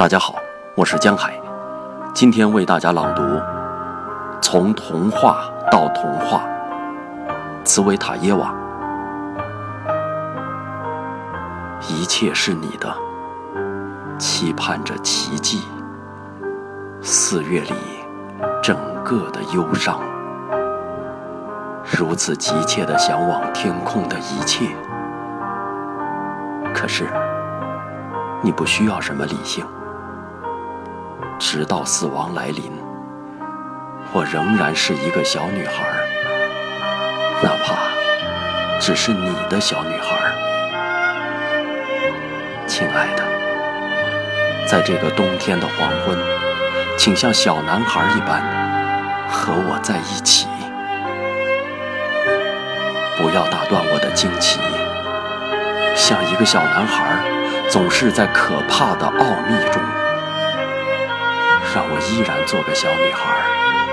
大家好，我是江海，今天为大家朗读《从童话到童话》，茨维塔耶娃。一切是你的，期盼着奇迹。四月里，整个的忧伤，如此急切的向往天空的一切。可是，你不需要什么理性。直到死亡来临，我仍然是一个小女孩，哪怕只是你的小女孩，亲爱的，在这个冬天的黄昏，请像小男孩一般和我在一起，不要打断我的惊奇，像一个小男孩，总是在可怕的奥秘中。让我依然做个小女孩。